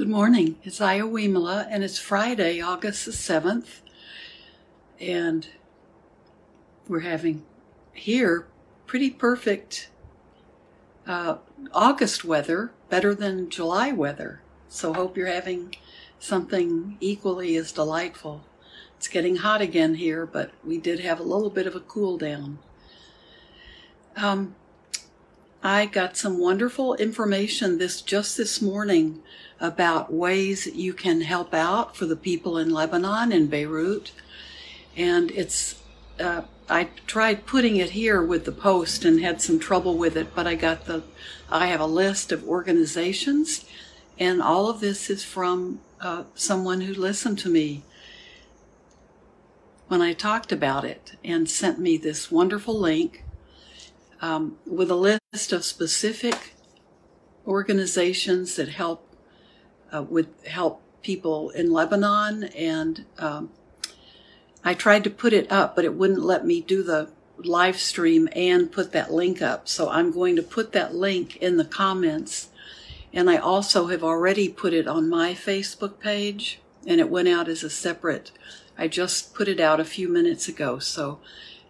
Good morning. It's Iowimala, and it's Friday, August the 7th. And we're having here pretty perfect uh, August weather, better than July weather. So, hope you're having something equally as delightful. It's getting hot again here, but we did have a little bit of a cool down. Um, I got some wonderful information this just this morning about ways you can help out for the people in Lebanon and Beirut, and it's. Uh, I tried putting it here with the post and had some trouble with it, but I got the. I have a list of organizations, and all of this is from uh, someone who listened to me when I talked about it and sent me this wonderful link um, with a list of specific organizations that help uh, with help people in Lebanon, and um, I tried to put it up, but it wouldn't let me do the live stream and put that link up. So I'm going to put that link in the comments, and I also have already put it on my Facebook page, and it went out as a separate. I just put it out a few minutes ago, so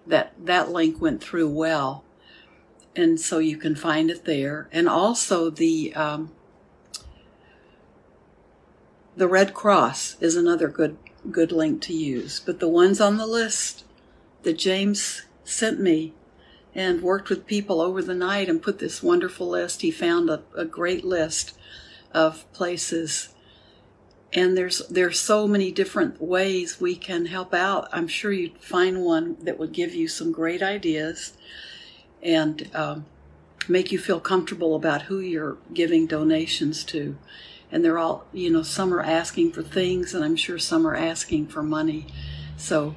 that that link went through well and so you can find it there. And also the um, the Red Cross is another good good link to use. But the ones on the list that James sent me and worked with people over the night and put this wonderful list. He found a, a great list of places. And there's there's so many different ways we can help out. I'm sure you'd find one that would give you some great ideas and um, make you feel comfortable about who you're giving donations to. And they're all, you know, some are asking for things, and I'm sure some are asking for money. So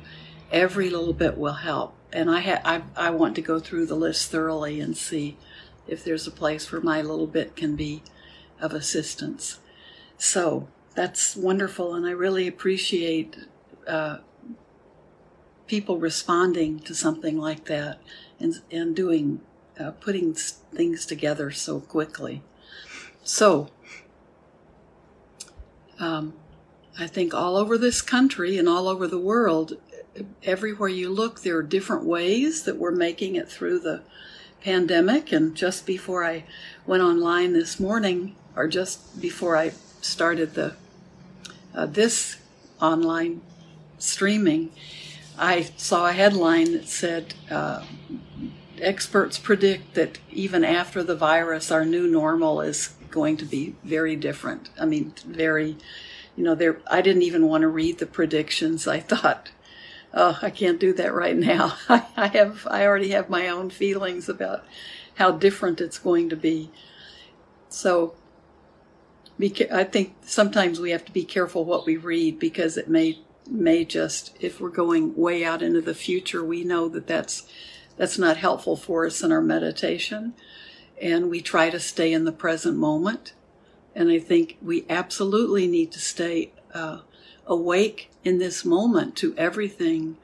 every little bit will help. And I, ha- I, I want to go through the list thoroughly and see if there's a place where my little bit can be of assistance. So that's wonderful, and I really appreciate uh, people responding to something like that and, and doing, uh, putting things together so quickly. So, um, I think all over this country and all over the world, everywhere you look, there are different ways that we're making it through the pandemic. And just before I went online this morning, or just before I started the uh, this online streaming, I saw a headline that said, uh, experts predict that even after the virus, our new normal is going to be very different. I mean, very, you know, there. I didn't even want to read the predictions. I thought, oh, I can't do that right now. I, have, I already have my own feelings about how different it's going to be. So, I think sometimes we have to be careful what we read because it may may just, if we're going way out into the future, we know that that's that's not helpful for us in our meditation. And we try to stay in the present moment. And I think we absolutely need to stay uh, awake in this moment to everything.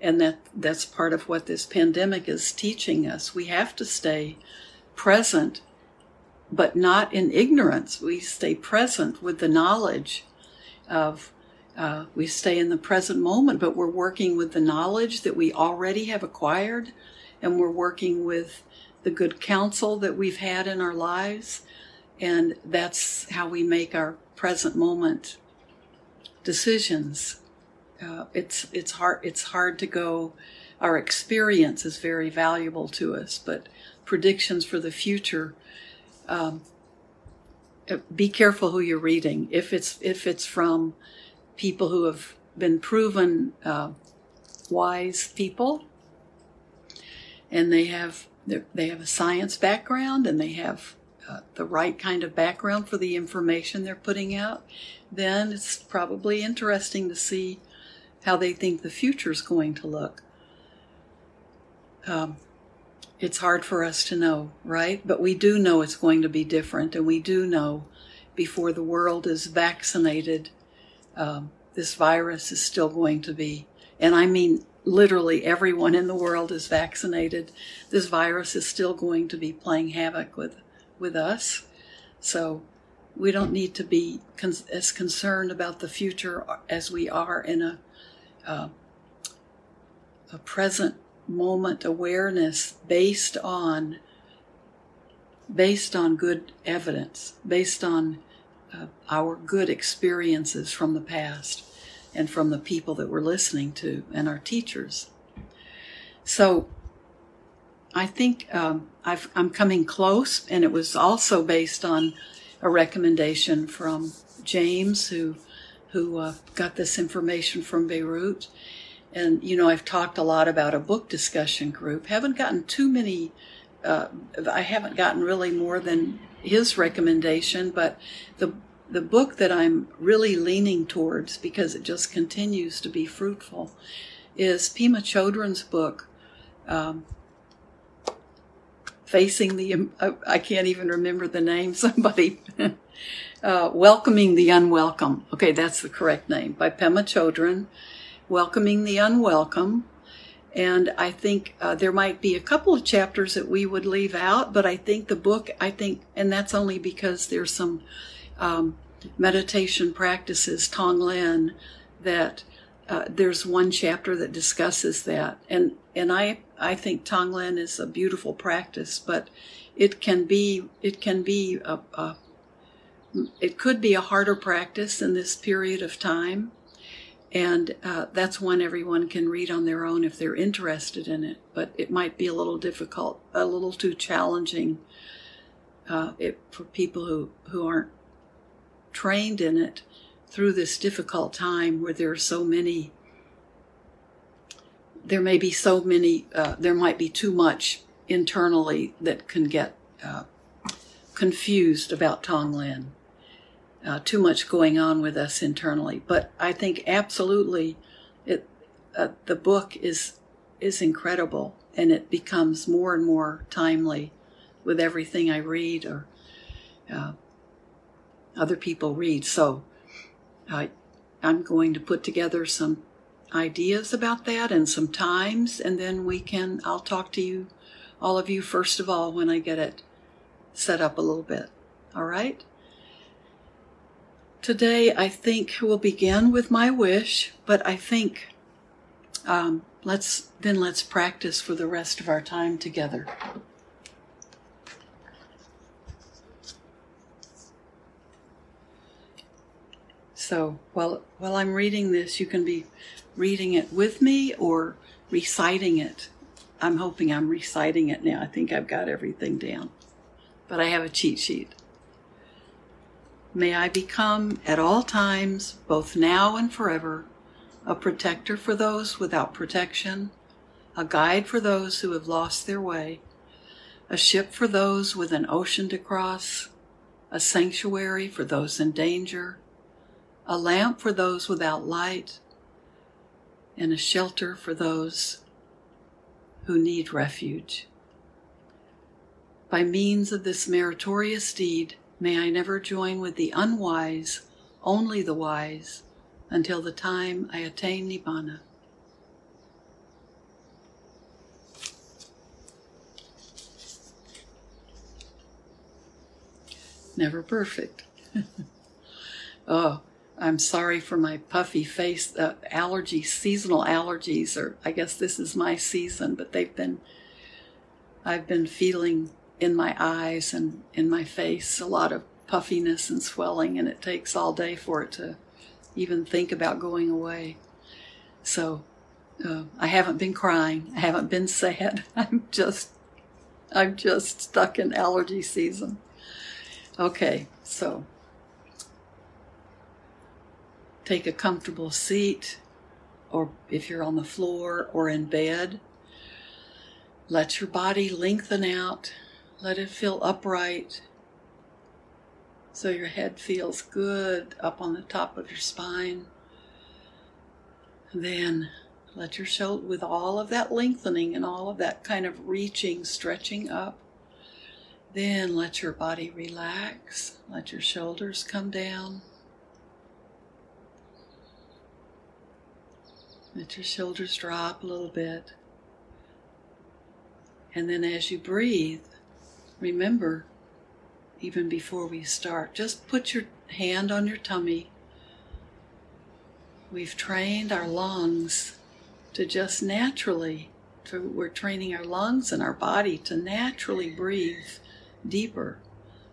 And that, that's part of what this pandemic is teaching us. We have to stay present, but not in ignorance. We stay present with the knowledge of uh, we stay in the present moment, but we're working with the knowledge that we already have acquired, and we're working with the good counsel that we've had in our lives, and that's how we make our present moment decisions. Uh, it's it's hard it's hard to go. Our experience is very valuable to us, but predictions for the future. Um, be careful who you're reading. If it's if it's from people who have been proven uh, wise people, and they have they have a science background and they have uh, the right kind of background for the information they're putting out, then it's probably interesting to see how they think the future is going to look. Um, it's hard for us to know, right? But we do know it's going to be different, and we do know before the world is vaccinated um, this virus is still going to be, and I mean literally everyone in the world is vaccinated. This virus is still going to be playing havoc with with us. So we don't need to be con- as concerned about the future as we are in a uh, a present moment awareness based on based on good evidence, based on uh, our good experiences from the past and from the people that we're listening to and our teachers. So I think um, i am coming close, and it was also based on a recommendation from James, who who uh, got this information from Beirut. And you know, I've talked a lot about a book discussion group. Haven't gotten too many. Uh, I haven't gotten really more than his recommendation, but the the book that I'm really leaning towards because it just continues to be fruitful is Pema Chodron's book, um, Facing the, I can't even remember the name, somebody, uh, Welcoming the Unwelcome. Okay, that's the correct name, by Pema Chodron, Welcoming the Unwelcome. And I think uh, there might be a couple of chapters that we would leave out, but I think the book, I think, and that's only because there's some um, meditation practices, Tonglen, that uh, there's one chapter that discusses that, and and I I think Tonglen is a beautiful practice, but it can be it can be a, a it could be a harder practice in this period of time, and uh, that's one everyone can read on their own if they're interested in it. But it might be a little difficult, a little too challenging uh, it, for people who who aren't trained in it through this difficult time where there are so many there may be so many uh, there might be too much internally that can get uh, confused about Tonglen. Uh, too much going on with us internally, but I think absolutely, it uh, the book is is incredible, and it becomes more and more timely with everything I read or uh, other people read. So I'm going to put together some ideas about that and some times, and then we can, I'll talk to you, all of you, first of all, when I get it set up a little bit. All right? Today, I think we'll begin with my wish, but I think um, let's then let's practice for the rest of our time together. So while while I'm reading this, you can be reading it with me or reciting it. I'm hoping I'm reciting it now. I think I've got everything down. But I have a cheat sheet. May I become at all times, both now and forever, a protector for those without protection, a guide for those who have lost their way, a ship for those with an ocean to cross, a sanctuary for those in danger, a lamp for those without light, and a shelter for those who need refuge. By means of this meritorious deed, may I never join with the unwise, only the wise, until the time I attain Nibbana. Never perfect. oh, I'm sorry for my puffy face. Allergies, seasonal allergies, or I guess this is my season, but they've been, I've been feeling in my eyes and in my face a lot of puffiness and swelling, and it takes all day for it to even think about going away. So uh, I haven't been crying. I haven't been sad. I'm just, I'm just stuck in allergy season. Okay, so Take a comfortable seat, or if you're on the floor or in bed, let your body lengthen out. Let it feel upright. So your head feels good up on the top of your spine. then let your shoulder, with all of that lengthening and all of that kind of reaching, stretching up, then let your body relax. Let your shoulders come down. Let your shoulders drop a little bit. And then as you breathe, remember even before we start. Just put your hand on your tummy. We've trained our lungs to just naturally, to, we're training our lungs and our body to naturally breathe deeper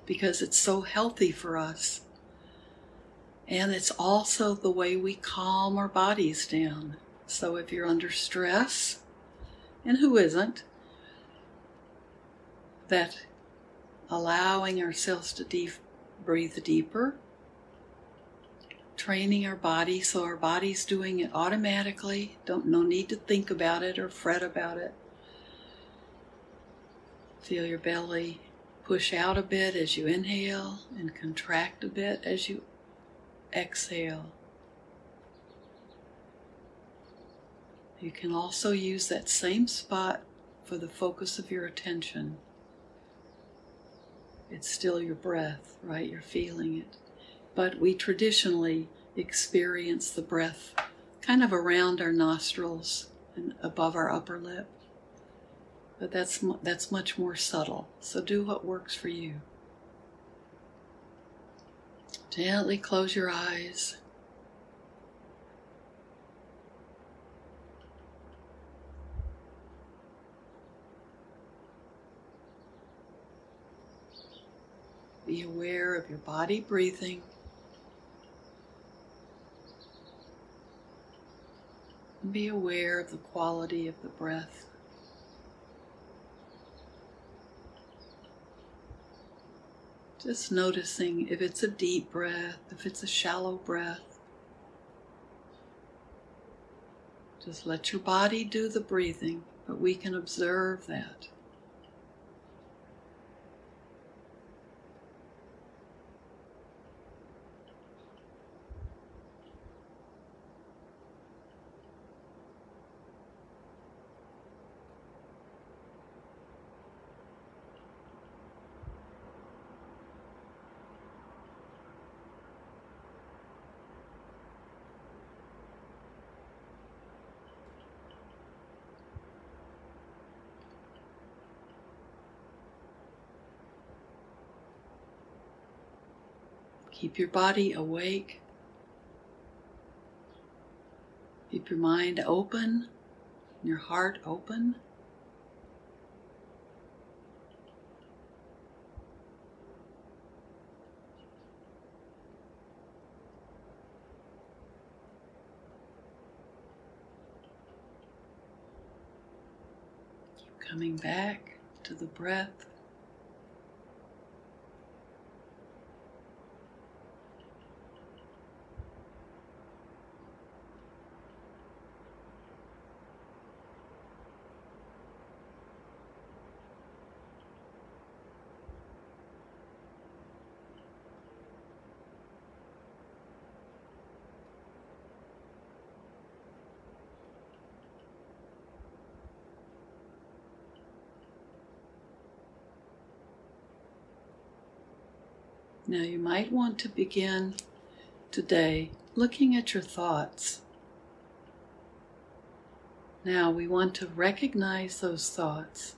because it's so healthy for us. And it's also the way we calm our bodies down. So if you're under stress, and who isn't, that allowing ourselves to breathe deeper, training our body so our body's doing it automatically. Don't no need to think about it or fret about it. Feel your belly push out a bit as you inhale and contract a bit as you exhale. You can also use that same spot for the focus of your attention. It's still your breath, right? You're feeling it. But we traditionally experience the breath kind of around our nostrils and above our upper lip. But that's, that's much more subtle. So do what works for you. Gently close your eyes. Be aware of your body breathing. Be aware of the quality of the breath. Just noticing if it's a deep breath, if it's a shallow breath. Just let your body do the breathing, but we can observe that. Keep your body awake. Keep your mind open, your heart open. Keep coming back to the breath. Now, you might want to begin today looking at your thoughts. Now, we want to recognize those thoughts.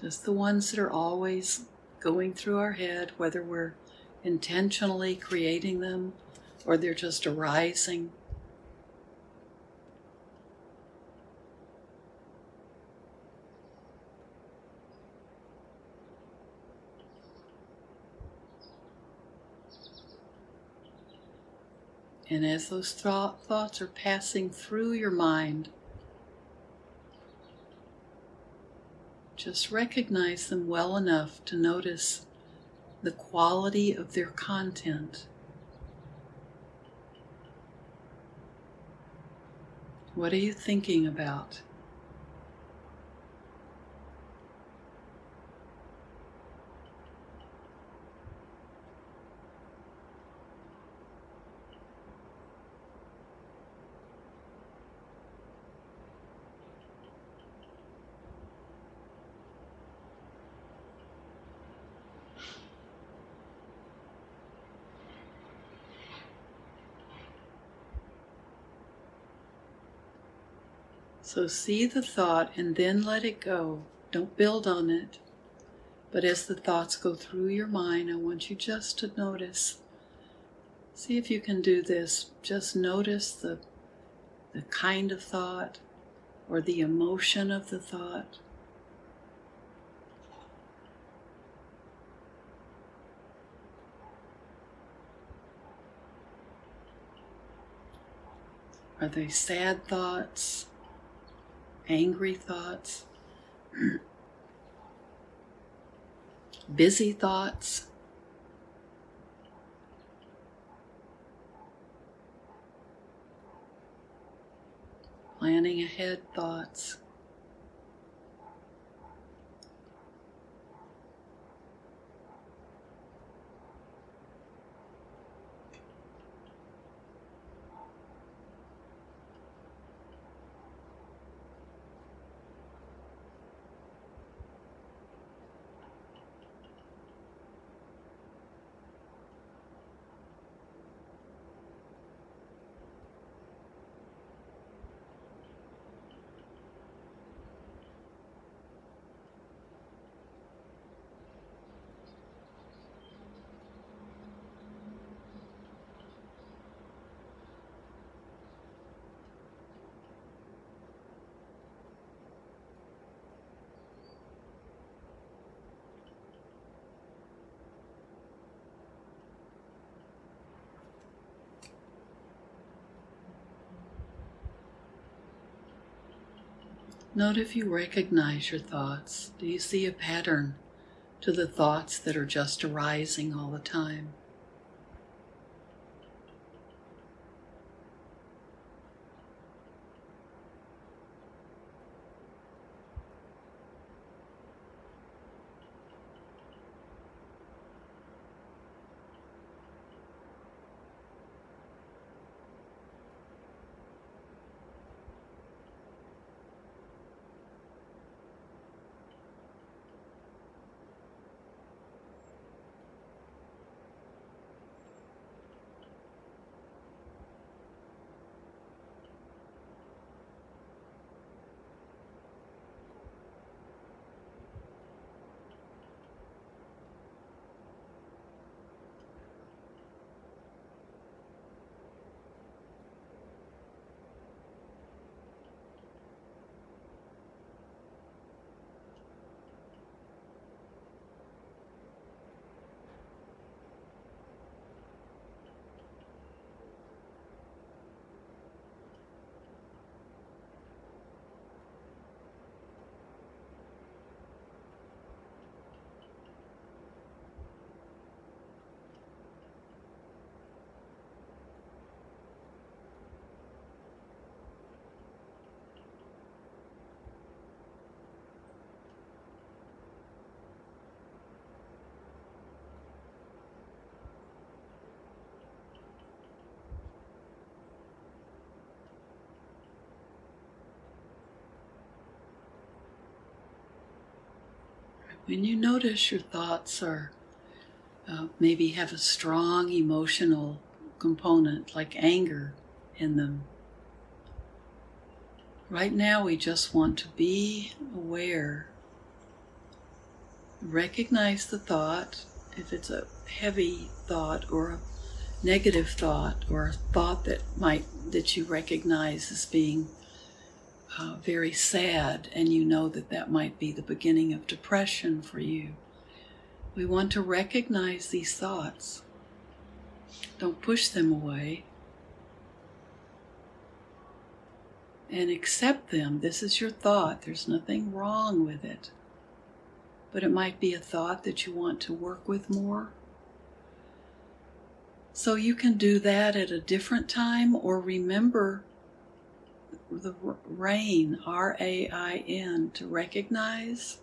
Just the ones that are always going through our head, whether we're intentionally creating them or they're just arising. And as those th- thoughts are passing through your mind, just recognize them well enough to notice the quality of their content. What are you thinking about? So see the thought and then let it go. Don't build on it. But as the thoughts go through your mind, I want you just to notice. See if you can do this. Just notice the, the kind of thought or the emotion of the thought. Are they sad thoughts? Angry thoughts? Busy thoughts? Planning ahead thoughts? Note if you recognize your thoughts. Do you see a pattern to the thoughts that are just arising all the time? When you notice your thoughts are uh, maybe have a strong emotional component like anger in them, right now we just want to be aware, recognize the thought, if it's a heavy thought or a negative thought or a thought that might that you recognize as being uh, very sad, and you know that that might be the beginning of depression for you. We want to recognize these thoughts. Don't push them away. And accept them. This is your thought. There's nothing wrong with it. But it might be a thought that you want to work with more. So you can do that at a different time or remember the rain, R A I N, to recognize.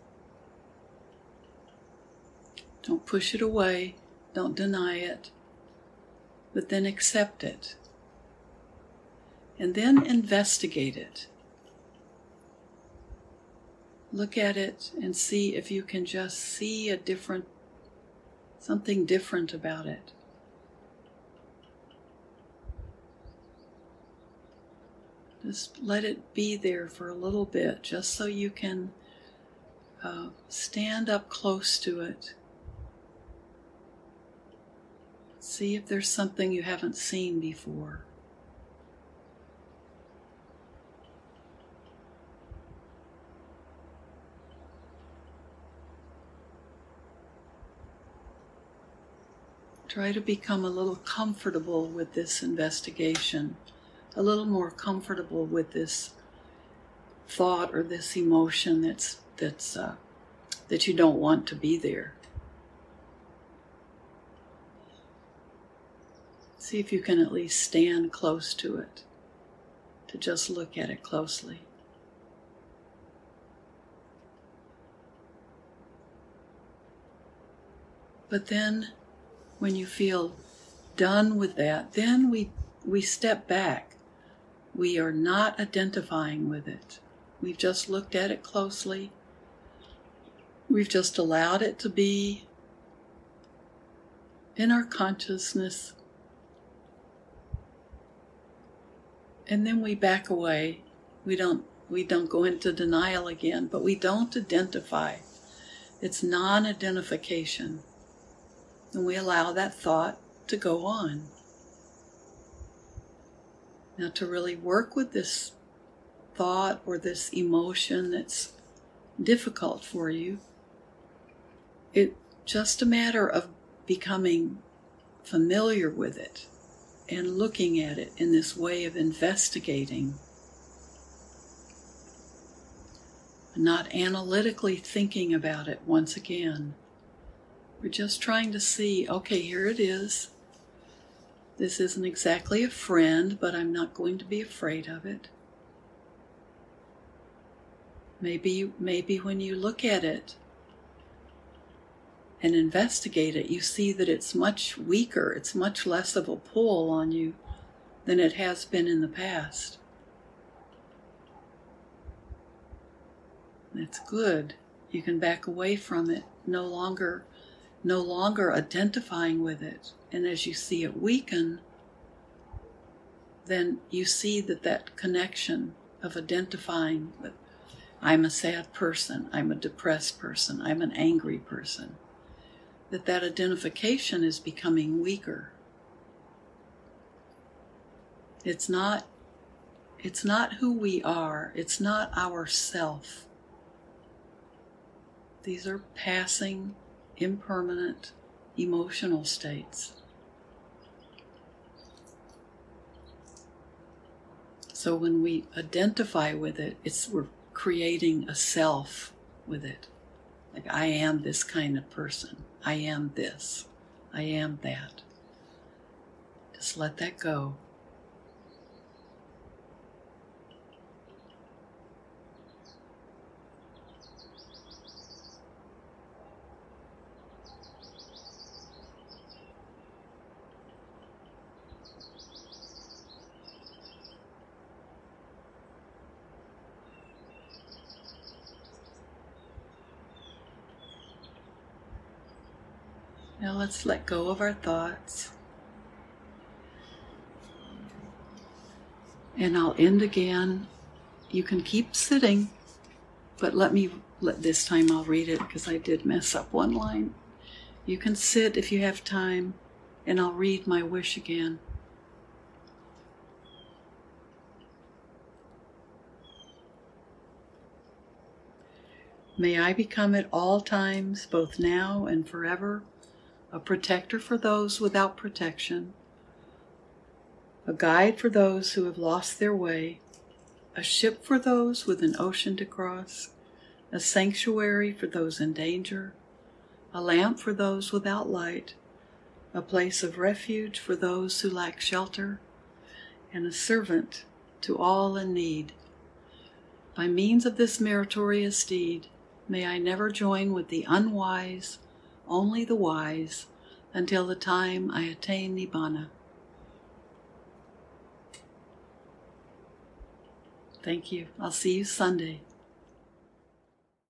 Don't push it away, don't deny it, but then accept it. And then investigate it. Look at it and see if you can just see a different, something different about it. Just let it be there for a little bit, just so you can uh, stand up close to it. See if there's something you haven't seen before. Try to become a little comfortable with this investigation, a little more comfortable with this thought or this emotion that's that's uh, that you don't want to be there. See if you can at least stand close to it, to just look at it closely. But then, when you feel done with that, then we, we step back. We are not identifying with it. We've just looked at it closely. We've just allowed it to be in our consciousness. And then we back away. We don't we don't go into denial again, but we don't identify. It's non-identification. And we allow that thought to go on. Now to really work with this thought or this emotion that's difficult for you. It's just a matter of becoming familiar with it and looking at it in this way of investigating, not analytically thinking about it once again. We're just trying to see okay, here it is. This isn't exactly a friend, but I'm not going to be afraid of it. Maybe, maybe when you look at it and investigate it, you see that it's much weaker, it's much less of a pull on you than it has been in the past. That's good. You can back away from it, no longer no longer identifying with it. And as you see it weaken, then you see that that connection of identifying with I'm a sad person, I'm a depressed person, I'm an angry person. That that identification is becoming weaker. It's not it's not who we are, it's not our self. These are passing, impermanent emotional states. So when we identify with it, it's we're creating a self with it. Like, I am this kind of person. I am this. I am that. Just let that go. Now let's let go of our thoughts. And I'll end again. You can keep sitting, but let me, let this time I'll read it because I did mess up one line. You can sit if you have time, and I'll read my wish again. May I become at all times, both now and forever, a protector for those without protection, a guide for those who have lost their way, a ship for those with an ocean to cross, a sanctuary for those in danger, a lamp for those without light, a place of refuge for those who lack shelter, and a servant to all in need. By means of this meritorious deed, may I never join with the unwise only the wise, until the time I attain Nibbana. Thank you. I'll see you Sunday.